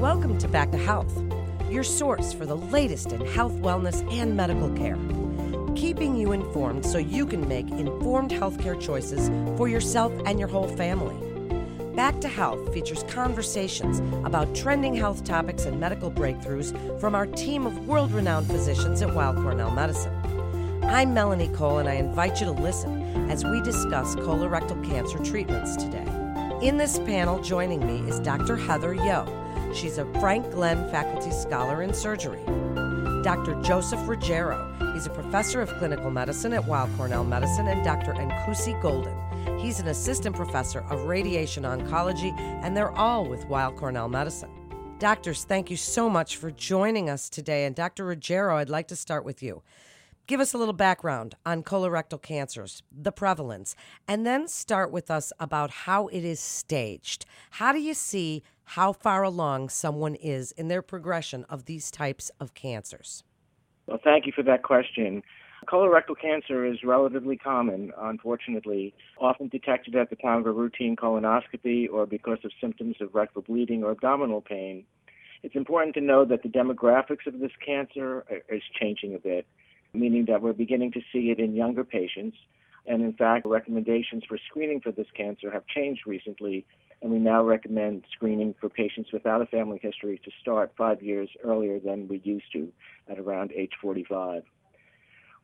Welcome to Back to Health, your source for the latest in health, wellness, and medical care. Keeping you informed so you can make informed healthcare choices for yourself and your whole family. Back to Health features conversations about trending health topics and medical breakthroughs from our team of world renowned physicians at Weill Cornell Medicine. I'm Melanie Cole, and I invite you to listen as we discuss colorectal cancer treatments today. In this panel, joining me is Dr. Heather Yeo. She's a Frank Glenn Faculty Scholar in Surgery. Dr. Joseph Ruggiero. He's a professor of clinical medicine at Weill Cornell Medicine, and Dr. Encouse Golden. He's an assistant professor of radiation oncology, and they're all with Weill Cornell Medicine. Doctors, thank you so much for joining us today. And Dr. Ruggiero, I'd like to start with you. Give us a little background on colorectal cancers, the prevalence, and then start with us about how it is staged. How do you see how far along someone is in their progression of these types of cancers? Well, thank you for that question. Colorectal cancer is relatively common, unfortunately, often detected at the time of a routine colonoscopy or because of symptoms of rectal bleeding or abdominal pain. It's important to know that the demographics of this cancer uh, is changing a bit, meaning that we're beginning to see it in younger patients. And in fact, recommendations for screening for this cancer have changed recently, and we now recommend screening for patients without a family history to start five years earlier than we used to at around age 45.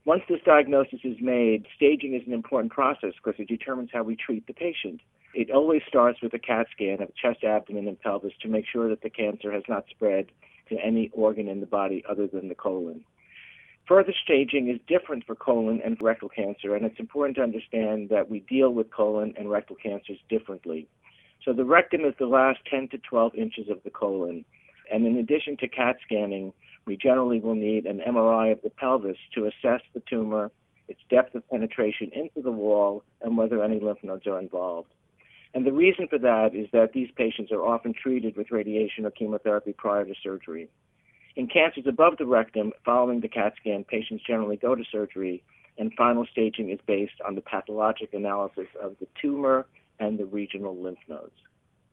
Once this diagnosis is made, staging is an important process because it determines how we treat the patient. It always starts with a CAT scan of chest, abdomen, and pelvis to make sure that the cancer has not spread to any organ in the body other than the colon. Further staging is different for colon and rectal cancer, and it's important to understand that we deal with colon and rectal cancers differently. So the rectum is the last 10 to 12 inches of the colon, and in addition to CAT scanning, we generally will need an MRI of the pelvis to assess the tumor, its depth of penetration into the wall, and whether any lymph nodes are involved. And the reason for that is that these patients are often treated with radiation or chemotherapy prior to surgery. In cancers above the rectum, following the CAT scan, patients generally go to surgery, and final staging is based on the pathologic analysis of the tumor and the regional lymph nodes.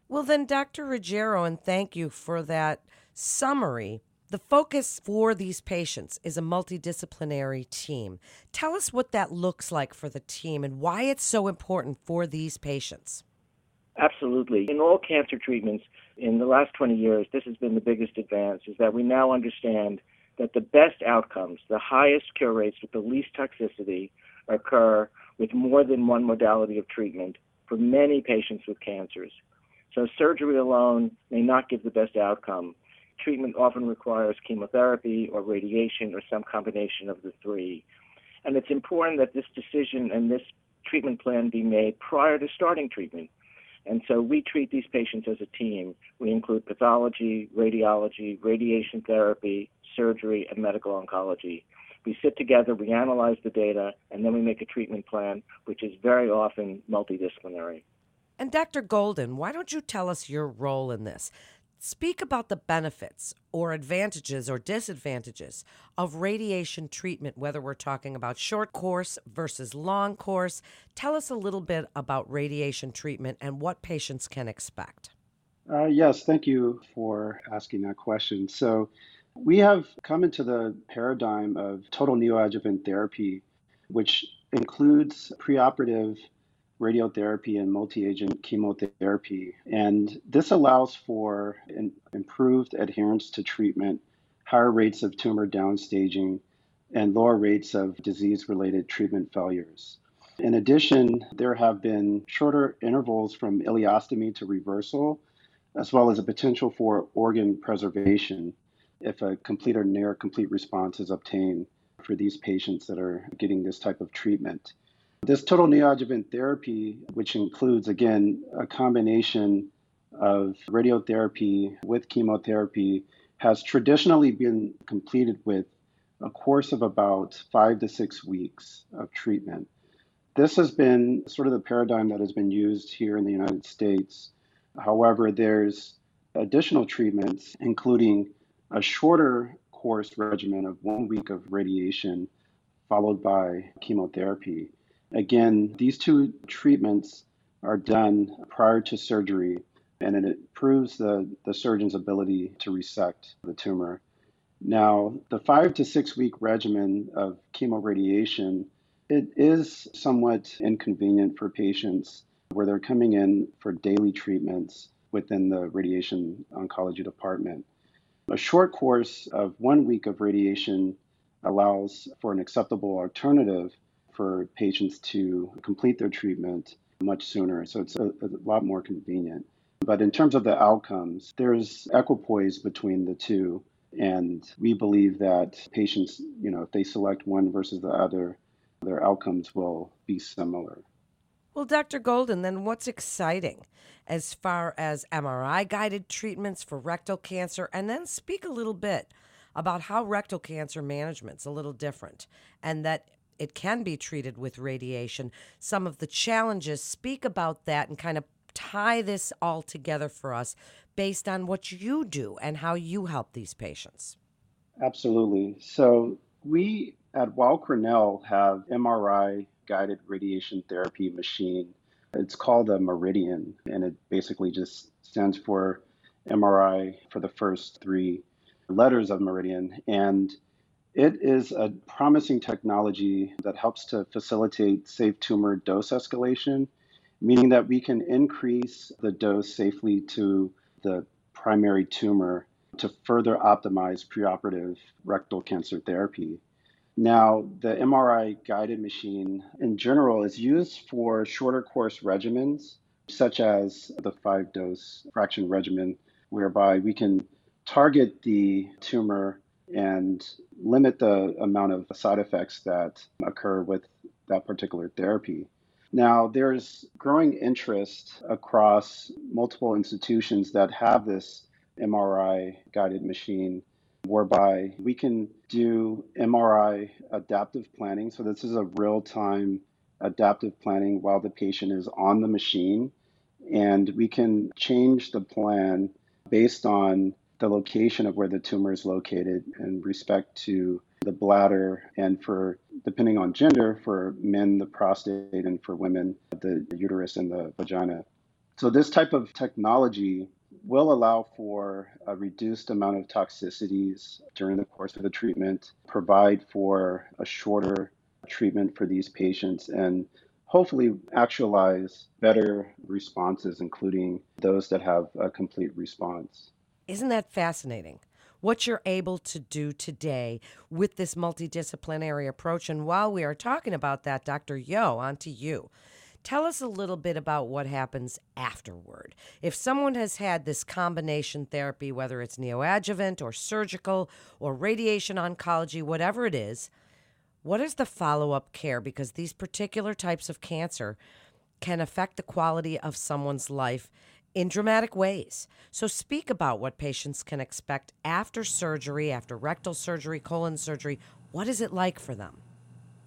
Well, then, Dr. Ruggiero, and thank you for that summary. The focus for these patients is a multidisciplinary team. Tell us what that looks like for the team and why it's so important for these patients. Absolutely. In all cancer treatments in the last 20 years, this has been the biggest advance is that we now understand that the best outcomes, the highest cure rates with the least toxicity occur with more than one modality of treatment for many patients with cancers. So surgery alone may not give the best outcome treatment often requires chemotherapy or radiation or some combination of the three. And it's important that this decision and this treatment plan be made prior to starting treatment. And so we treat these patients as a team. We include pathology, radiology, radiation therapy, surgery, and medical oncology. We sit together, we analyze the data, and then we make a treatment plan, which is very often multidisciplinary. And Dr. Golden, why don't you tell us your role in this? Speak about the benefits or advantages or disadvantages of radiation treatment, whether we're talking about short course versus long course. Tell us a little bit about radiation treatment and what patients can expect. Uh, yes, thank you for asking that question. So, we have come into the paradigm of total neoadjuvant therapy, which includes preoperative radiotherapy and multi agent chemotherapy. And this allows for improved adherence to treatment, higher rates of tumor downstaging, and lower rates of disease related treatment failures. In addition, there have been shorter intervals from ileostomy to reversal, as well as a potential for organ preservation if a complete or near complete response is obtained for these patients that are getting this type of treatment. This total neoadjuvant therapy, which includes, again, a combination of radiotherapy with chemotherapy, has traditionally been completed with a course of about five to six weeks of treatment. This has been sort of the paradigm that has been used here in the United States. However, there's additional treatments, including a shorter course regimen of one week of radiation followed by chemotherapy. Again, these two treatments are done prior to surgery and it improves the, the surgeon's ability to resect the tumor. Now, the five to six week regimen of chemoradiation, it is somewhat inconvenient for patients where they're coming in for daily treatments within the radiation oncology department. A short course of one week of radiation allows for an acceptable alternative for patients to complete their treatment much sooner. So it's a, a, lot more convenient. But in terms of the outcomes, there's equipoise between the two. And we believe that patients, you know, if they select one versus the other, their outcomes will be similar. Well, Dr. Golden, then what's exciting as far as MRI guided treatments for rectal cancer? And then speak a little bit about how rectal cancer management's a little different and that it can be treated with radiation. Some of the challenges, speak about that and kind of tie this all together for us based on what you do and how you help these patients. Absolutely. So, we at Weill Cornell have MRI guided radiation therapy machine. It's called a MRIdian, and it basically just stands for MRI for the first three letters of MRIdian. And it is a promising technology that helps to facilitate safe tumor dose escalation, meaning that we can increase the dose safely to the primary tumor to further optimize preoperative rectal cancer therapy. Now, the MRI guided machine in general is used for shorter course regimens, such as the five dose fraction regimen, whereby we can target the tumor and limit the amount of side effects that occur with that particular therapy. Now, there's growing interest across multiple institutions that have this MRI guided machine whereby we can do MRI adaptive planning. So, this is a real time adaptive planning while the patient is on the machine. And we can change the plan based on the location of where the tumor is located in respect to the bladder and for depending on gender for men the prostate and for women the uterus and the vagina so this type of technology will allow for a reduced amount of toxicities during the course of the treatment, provide for a shorter treatment for these patients, and hopefully actualize better responses, including those that have a complete response. Isn't that fascinating? What you're able to do today with this multidisciplinary approach. And while we are talking about that, Dr. Yeo, on to you. Tell us a little bit about what happens afterward. If someone has had this combination therapy, whether it's neoadjuvant or surgical or radiation oncology, whatever it is, what is the follow up care? Because these particular types of cancer can affect the quality of someone's life in dramatic ways. So, speak about what patients can expect after surgery, after rectal surgery, colon surgery. What is it like for them?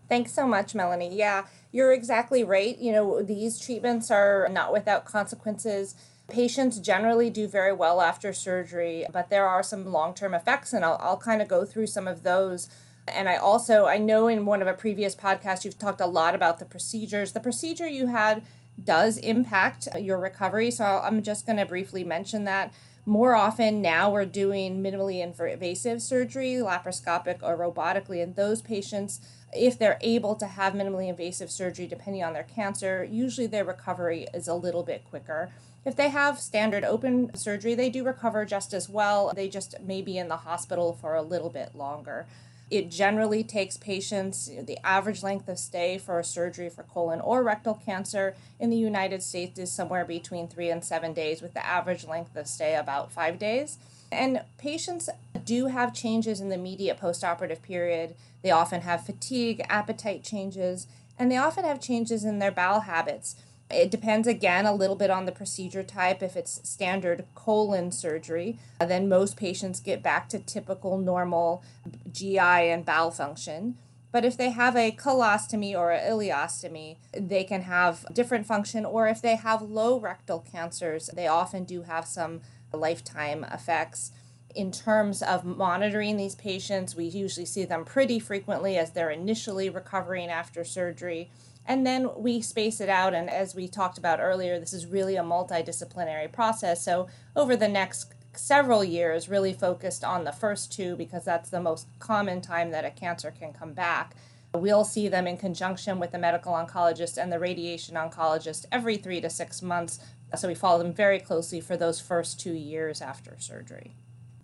Thanks so much, Melanie. Yeah, you're exactly right. You know, these treatments are not without consequences. Patients generally do very well after surgery, but there are some long term effects, and I'll, I'll kind of go through some of those. And I also, I know in one of a previous podcast, you've talked a lot about the procedures. The procedure you had does impact your recovery. So I'm just going to briefly mention that. More often now, we're doing minimally invasive surgery, laparoscopic or robotically, and those patients if they're able to have minimally invasive surgery, depending on their cancer, usually their recovery is a little bit quicker. If they have standard open surgery, they do recover just as well. They just may be in the hospital for a little bit longer. It generally takes patients, the average length of stay for a surgery for colon or rectal cancer in the United States is somewhere between three and seven days, with the average length of stay about five days. And patients do have changes in the immediate postoperative period. They often have fatigue, appetite changes, and they often have changes in their bowel habits. It depends again a little bit on the procedure type. If it's standard colon surgery, uh, then most patients get back to typical normal GI and bowel function. But if they have a colostomy or an ileostomy, they can have different function. Or if they have low rectal cancers, they often do have some lifetime effects. In terms of monitoring these patients, we usually see them pretty frequently as they're initially recovering after surgery. And then we space it out. And as we talked about earlier, this is really a multidisciplinary process. So over the next several years, really focused on the first two because that's the most common time that a cancer can come back. We'll see them in conjunction with the medical oncologist and the radiation oncologist every three to six months. So we follow them very closely for those first two years after surgery.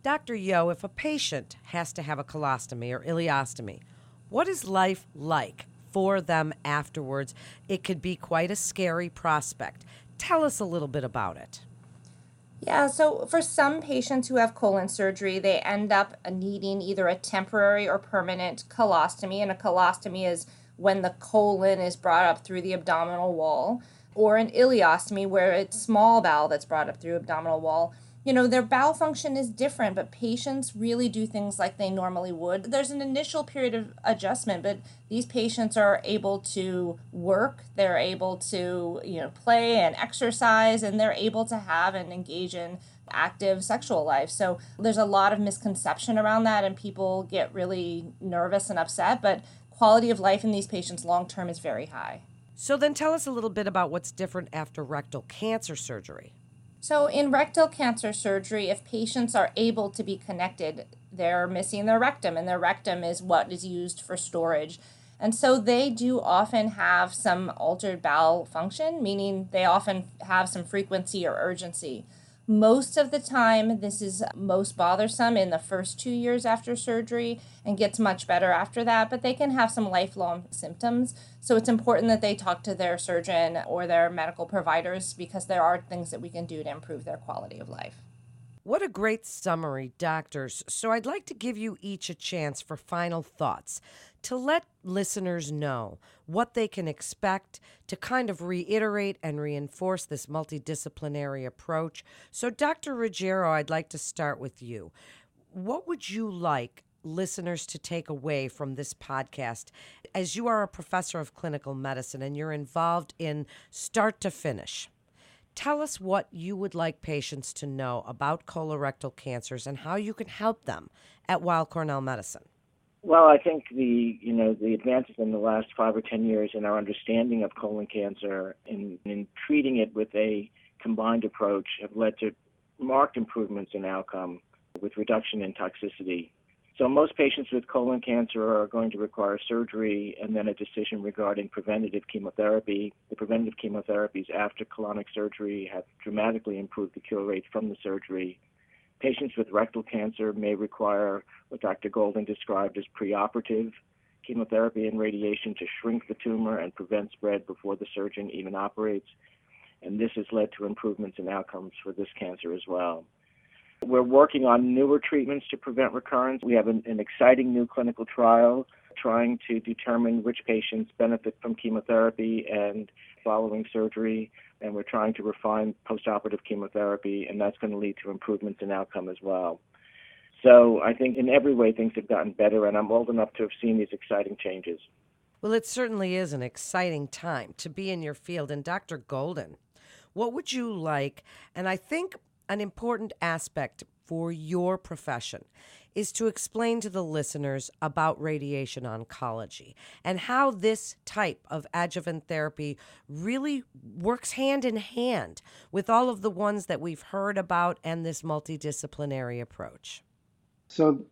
Dr. Yeo, if a patient has to have a colostomy or ileostomy, what is life like for them afterwards? It could be quite a scary prospect. Tell us a little bit about it. Yeah, so for some patients who have colon surgery, they end up needing either a temporary or permanent colostomy, and a colostomy is when the colon is brought up through the abdominal wall, or an ileostomy where it's small bowel that's brought up through abdominal wall you know, their bowel function is different, but patients really do things like they normally would. There's an initial period of adjustment, but these patients are able to work, they're able to, you know, play and exercise, and they're able to have and engage in active sexual life. So there's a lot of misconception around that, and people get really nervous and upset, but quality of life in these patients long term is very high. So then tell us a little bit about what's different after rectal cancer surgery. So, in rectal cancer surgery, if patients are able to be connected, they're missing their rectum, and their rectum is what is used for storage. And so they do often have some altered bowel function, meaning they often have some frequency or urgency. Most of the time, this is most bothersome in the first two years after surgery and gets much better after that, but they can have some lifelong symptoms. So it's important that they talk to their surgeon or their medical providers because there are things that we can do to improve their quality of life. What a great summary, doctors. So I'd like to give you each a chance for final thoughts to let listeners know what they can expect, to kind of reiterate and reinforce this multidisciplinary approach. So, Dr. Ruggiero, I'd like to start with you. What would you like listeners to take away from this podcast as you are a professor of clinical medicine and you're involved in start to finish? Tell us what you would like patients to know about colorectal cancers and how you can help them at Weill Cornell Medicine. Well, I think the you know the advances in the last five or ten years in our understanding of colon cancer and in, in treating it with a combined approach have led to marked improvements in outcome with reduction in toxicity. So most patients with colon cancer are going to require surgery and then a decision regarding preventative chemotherapy. The preventative chemotherapies after colonic surgery have dramatically improved the cure rate from the surgery Patients with rectal cancer may require what Dr. Golden described as preoperative chemotherapy and radiation to shrink the tumor and prevent spread before the surgeon even operates. And this has led to improvements in outcomes for this cancer as well. We're working on newer treatments to prevent recurrence. We have an, an exciting new clinical trial trying to determine which patients benefit from chemotherapy and following surgery and we're trying to refine postoperative chemotherapy, and that's going to lead to improvements in outcome as well. So I think in every way things have gotten better, and I'm old enough to have seen these exciting changes. Well, it certainly is an exciting time to be in your field. And Dr. Golden, what would you like? And I think an important aspect for your profession is to explain to the listeners about radiation oncology and how this type of adjuvant therapy really works hand in hand with all of the ones that we've heard about and this multidisciplinary approach. So,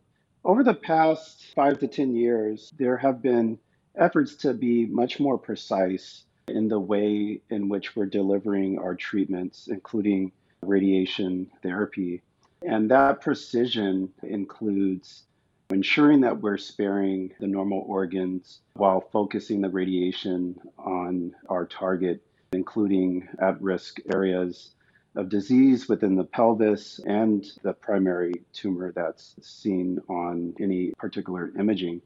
over the past five to 10 years, there have been efforts to be much more precise in the way in which we're delivering our treatments, including radiation therapy. And that precision includes ensuring that we're sparing the normal organs while focusing the radiation on our target, including at risk areas of disease within the pelvis and the primary tumor that's seen on any particular imaging.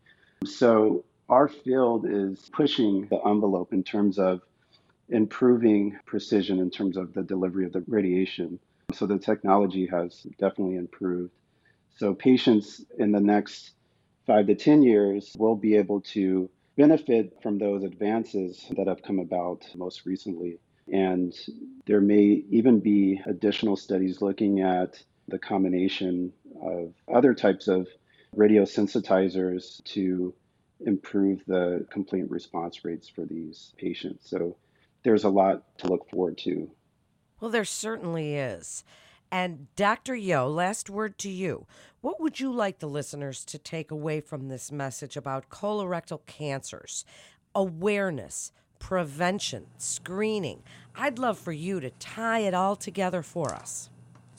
So, our field is pushing the envelope in terms of improving precision in terms of the delivery of the radiation. So the technology has definitely improved. So patients in the next five to 10 years will be able to benefit from those advances that have come about most recently. And there may even be additional studies looking at the combination of other types of radiosensitizers to improve the complete response rates for these patients. So there's a lot to look forward to. Well, there certainly is. And Dr. Yeo, last word to you. What would you like the listeners to take away from this message about colorectal cancers? Awareness, prevention, screening. I'd love for you to tie it all together for us.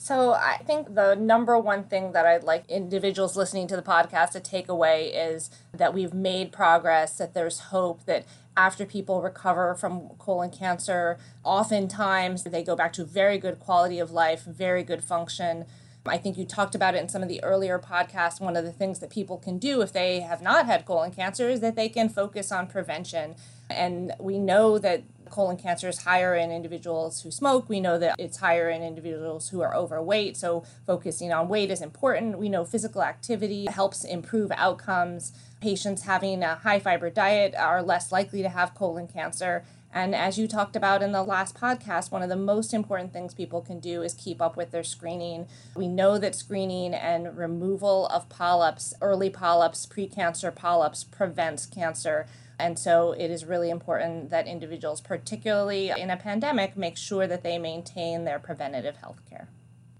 So, I think the number one thing that I'd like individuals listening to the podcast to take away is that we've made progress, that there's hope, that after people recover from colon cancer, oftentimes they go back to very good quality of life, very good function. I think you talked about it in some of the earlier podcasts. One of the things that people can do if they have not had colon cancer is that they can focus on prevention. And we know that colon cancer is higher in individuals who smoke. We know that it's higher in individuals who are overweight. So, focusing on weight is important. We know physical activity helps improve outcomes. Patients having a high fiber diet are less likely to have colon cancer. And as you talked about in the last podcast, one of the most important things people can do is keep up with their screening. We know that screening and removal of polyps, early polyps, precancer polyps, prevents cancer. And so it is really important that individuals, particularly in a pandemic, make sure that they maintain their preventative health care.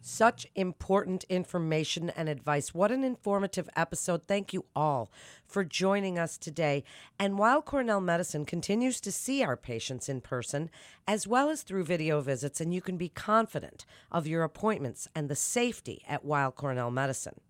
Such important information and advice. What an informative episode. Thank you all for joining us today. And Weill Cornell Medicine continues to see our patients in person as well as through video visits, and you can be confident of your appointments and the safety at Weill Cornell Medicine.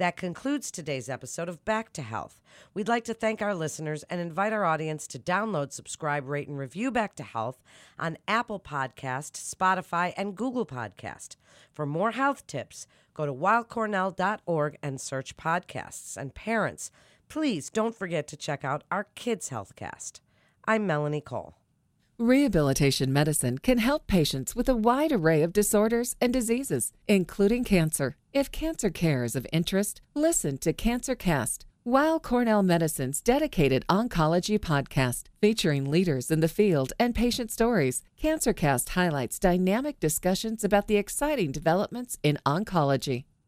That concludes today's episode of Back to Health. We'd like to thank our listeners and invite our audience to download, subscribe, rate, and review Back to Health on Apple Podcast, Spotify, and Google Podcast. For more health tips, go to weillcornell.org and search podcasts. And parents, please don't forget to check out our Kids Healthcast. I'm Melanie Cole. Rehabilitation medicine can help patients with a wide array of disorders and diseases, including cancer. If cancer care is of interest, listen to CancerCast, Weill Cornell Medicine's dedicated oncology podcast featuring leaders in the field and patient stories. CancerCast highlights dynamic discussions about the exciting developments in oncology.